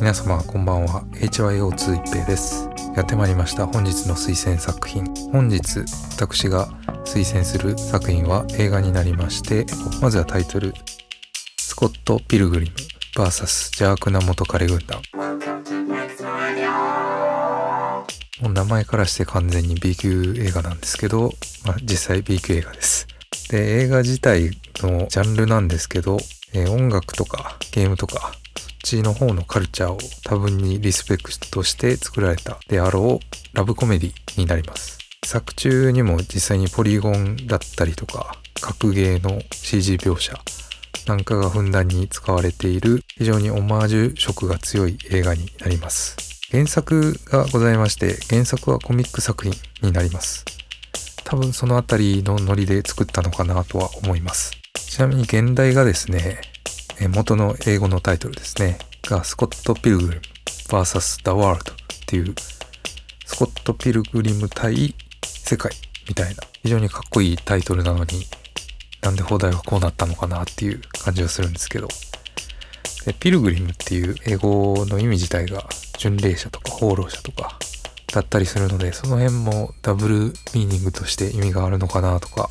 皆様こんばんは。HYO2 一平です。やってまいりました。本日の推薦作品。本日私が推薦する作品は映画になりましてまずはタイトル。スコット・ピルグリム VS. 邪悪な元彼軍団もう名前からして完全に B 級映画なんですけど、まあ、実際 B 級映画です。で映画自体のジャンルなんですけど、えー、音楽とかゲームとかちの方のカルチャーを多分にリスペクトして作られたであろうラブコメディになります。作中にも実際にポリゴンだったりとか格ゲーの CG 描写なんかがふんだんに使われている非常にオマージュ色が強い映画になります。原作がございまして原作はコミック作品になります。多分そのあたりのノリで作ったのかなとは思います。ちなみに現代がですね、元の英語のタイトルですね。がスコット・ピルグリム VS The World っていうスコット・ピルグリム対世界みたいな非常にかっこいいタイトルなのになんで放題はこうなったのかなっていう感じがするんですけど。でピルグリムっていう英語の意味自体が巡礼者とか放浪者とかだったりするのでその辺もダブルミーニングとして意味があるのかなとか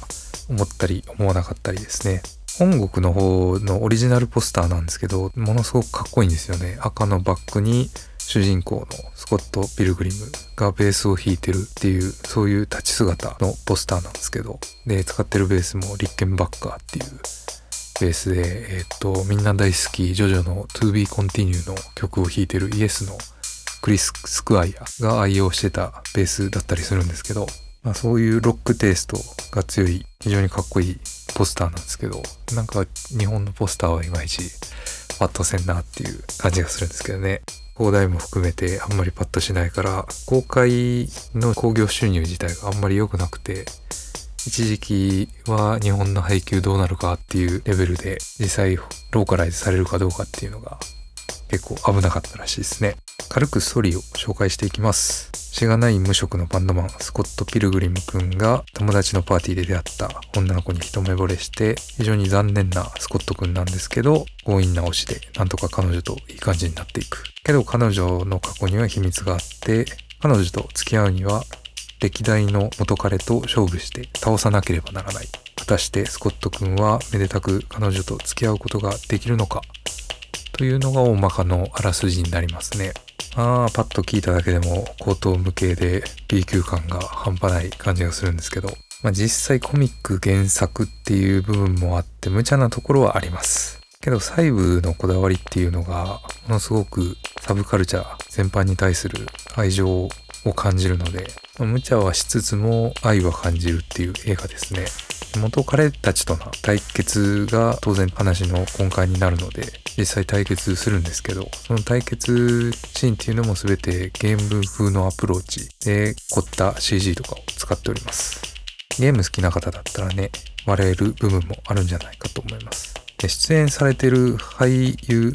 思ったり思わなかったりですね。本国の方のオリジナルポスターなんですけど、ものすごくかっこいいんですよね。赤のバッグに主人公のスコット・ピルグリムがベースを弾いてるっていう、そういう立ち姿のポスターなんですけど、で、使ってるベースもリッケンバッカーっていうベースで、えっ、と、みんな大好き、ジョジョの To Be Continue の曲を弾いてるイエスのクリス・スクワイアが愛用してたベースだったりするんですけど、まあ、そういうロックテイストが強い非常にかっこいいポスターなんですけどなんか日本のポスターはいまいちパッとせんなっていう感じがするんですけどね。放題も含めてあんまりパッとしないから公開の興行収入自体があんまり良くなくて一時期は日本の配給どうなるかっていうレベルで実際ローカライズされるかどうかっていうのが結構危なかったらしいですね。軽くストーリーを紹介していきます。しがない無職のバンドマンスコット・ピルグリム君が友達のパーティーで出会った女の子に一目惚れして非常に残念なスコット君なんですけど強引な推しでなんとか彼女といい感じになっていく。けど彼女の過去には秘密があって彼女と付き合うには歴代の元彼と勝負して倒さなければならない。果たしてスコット君はめでたく彼女と付き合うことができるのか？というのが大まかのあらすじになりますね。ああ、パッと聞いただけでも口頭無形で B 級感が半端ない感じがするんですけど、まあ、実際コミック原作っていう部分もあって無茶なところはあります。けど細部のこだわりっていうのがものすごくサブカルチャー全般に対する愛情を感じるので、まあ、無茶はしつつも愛は感じるっていう映画ですね。元彼たちとの対決が当然話の根幹になるので実際対決するんですけどその対決シーンっていうのも全てゲーム風のアプローチで凝った CG とかを使っております。ゲーム好きな方だったらね笑える部分もあるんじゃないかと思います。で出演されてる俳優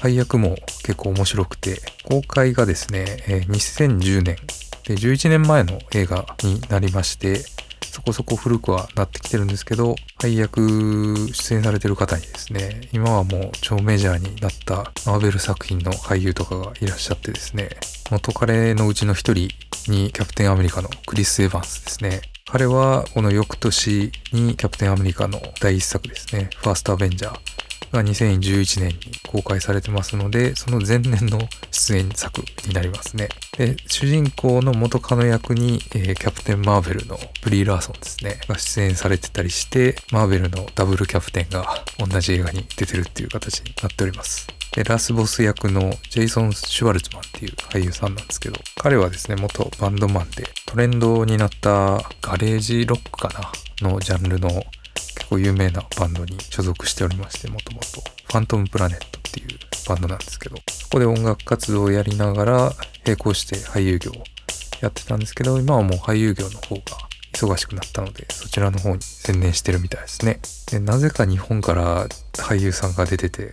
配役も結構面白くて公開がですね、2010年で11年前の映画になりましてそこそこ古くはなってきてるんですけど、配役出演されてる方にですね、今はもう超メジャーになったマーベル作品の俳優とかがいらっしゃってですね、元彼のうちの一人にキャプテンアメリカのクリス・エヴァンスですね。彼はこの翌年にキャプテンアメリカの第一作ですね、ファーストアベンジャーが2011年に公開されてますので、その前年の出演作になりますね。で、主人公の元カノ役に、えー、キャプテン・マーベルのブリー・ラーソンですね、が出演されてたりして、マーベルのダブルキャプテンが同じ映画に出てるっていう形になっております。で、ラスボス役のジェイソン・シュワルツマンっていう俳優さんなんですけど、彼はですね、元バンドマンでトレンドになったガレージロックかなのジャンルの構有名なバンドに所属しておりまして、もともと。ファントムプラネットっていうバンドなんですけど、そこで音楽活動をやりながら並行して俳優業をやってたんですけど、今はもう俳優業の方が忙しくなったので、そちらの方に専念してるみたいですね。で、なぜか日本から俳優さんが出てて、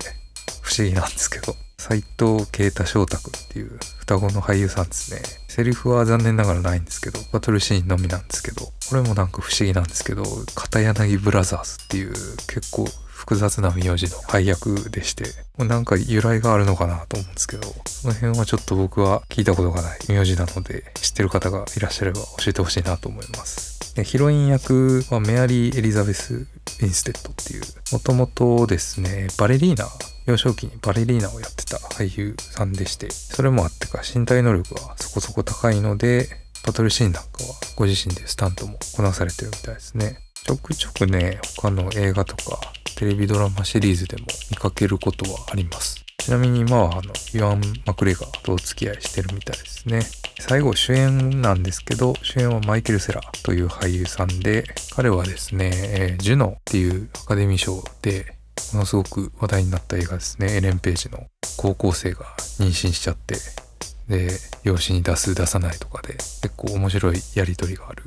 不思議なんですけど、斎藤啓太翔太くんっていう双子の俳優さんですね。セリフは残念ながらないんですけど、バトルシーンのみなんですけど、これもなんか不思議なんですけど、片柳ブラザーズっていう結構複雑な名字の配役でして、なんか由来があるのかなと思うんですけど、その辺はちょっと僕は聞いたことがない名字なので、知ってる方がいらっしゃれば教えてほしいなと思います。ヒロイン役はメアリー・エリザベス・ウィンステッドっていう、もともとですね、バレリーナ、幼少期にバレリーナをやってた俳優さんでして、それもあってか身体能力はそこそこ高いので、バトルシーンなんかはご自身でスタントもこなされてるみたいですね。ちょくちょくね、他の映画とかテレビドラマシリーズでも見かけることはあります。ちなみに今はあの、ユアン・マクレガーとお付き合いしてるみたいですね。最後主演なんですけど、主演はマイケル・セラーという俳優さんで、彼はですね、えー、ジュノっていうアカデミー賞で、ものすごく話題になった映画ですね。エレン・ページの高校生が妊娠しちゃって、で、養子に出す出さないとかで、結構面白いやりとりがある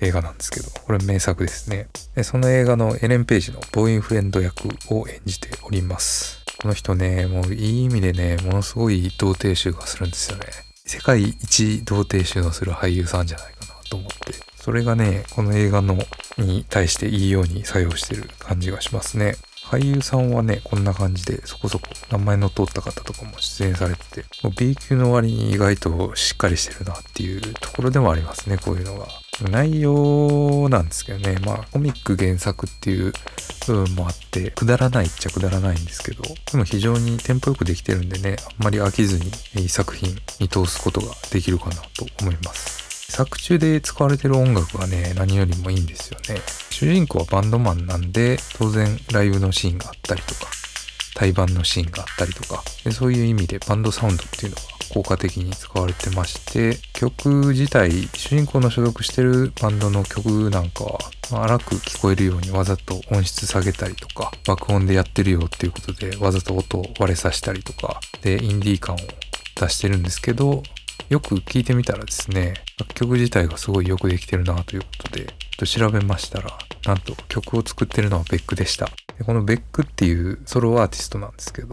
映画なんですけど、これ名作ですね。その映画のエレン・ページのボーインフレンド役を演じております。この人ね、もういい意味でね、ものすごい童貞臭がするんですよね。世界一童貞臭のする俳優さんじゃないかなと思って。それがね、この映画のに対していいように作用してる感じがしますね。俳優さんはね、こんな感じでそこそこ名前の通った方とかも出演されてて、B 級の割に意外としっかりしてるなっていうところでもありますね、こういうのが。内容なんですけどね、まあコミック原作っていう部分もあって、くだらないっちゃくだらないんですけど、でも非常にテンポよくできてるんでね、あんまり飽きずにいい作品に通すことができるかなと思います。作中で使われてる音楽がね、何よりもいいんですよね。主人公はバンドマンなんで、当然ライブのシーンがあったりとか、対バンのシーンがあったりとかで、そういう意味でバンドサウンドっていうのが効果的に使われてまして、曲自体、主人公の所属してるバンドの曲なんかは、ま、荒く聞こえるようにわざと音質下げたりとか、爆音でやってるよっていうことで、わざと音を割れさせたりとか、で、インディー感を出してるんですけど、よく聞いてみたらですね、楽曲自体がすごいよくできてるなということで、と調べましたら、なんと曲を作ってるのはベックでした。でこのベックっていうソロアーティストなんですけど、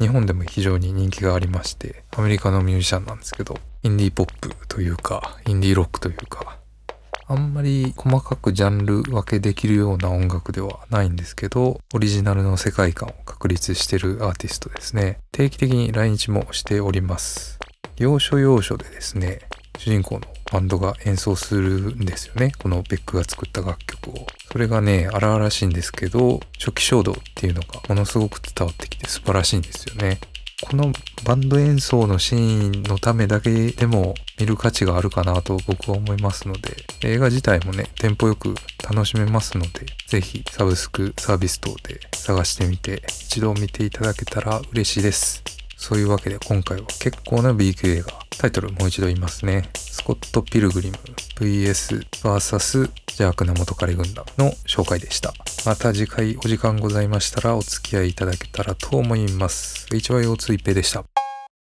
日本でも非常に人気がありまして、アメリカのミュージシャンなんですけど、インディーポップというか、インディーロックというか、あんまり細かくジャンル分けできるような音楽ではないんですけど、オリジナルの世界観を確立してるアーティストですね。定期的に来日もしております。要所要所でですね、主人公のバンドが演奏するんですよね。このベックが作った楽曲を。それがね、荒々しいんですけど、初期衝動っていうのがものすごく伝わってきて素晴らしいんですよね。このバンド演奏のシーンのためだけでも見る価値があるかなと僕は思いますので、映画自体もね、テンポよく楽しめますので、ぜひサブスクサービス等で探してみて、一度見ていただけたら嬉しいです。そういうわけで今回は結構な B 級映画。タイトルもう一度言いますね。スコット・ピルグリム VS VS 邪悪な元彼軍団の紹介でした。また次回お時間ございましたらお付き合いいただけたらと思います。HYO2 一平でした。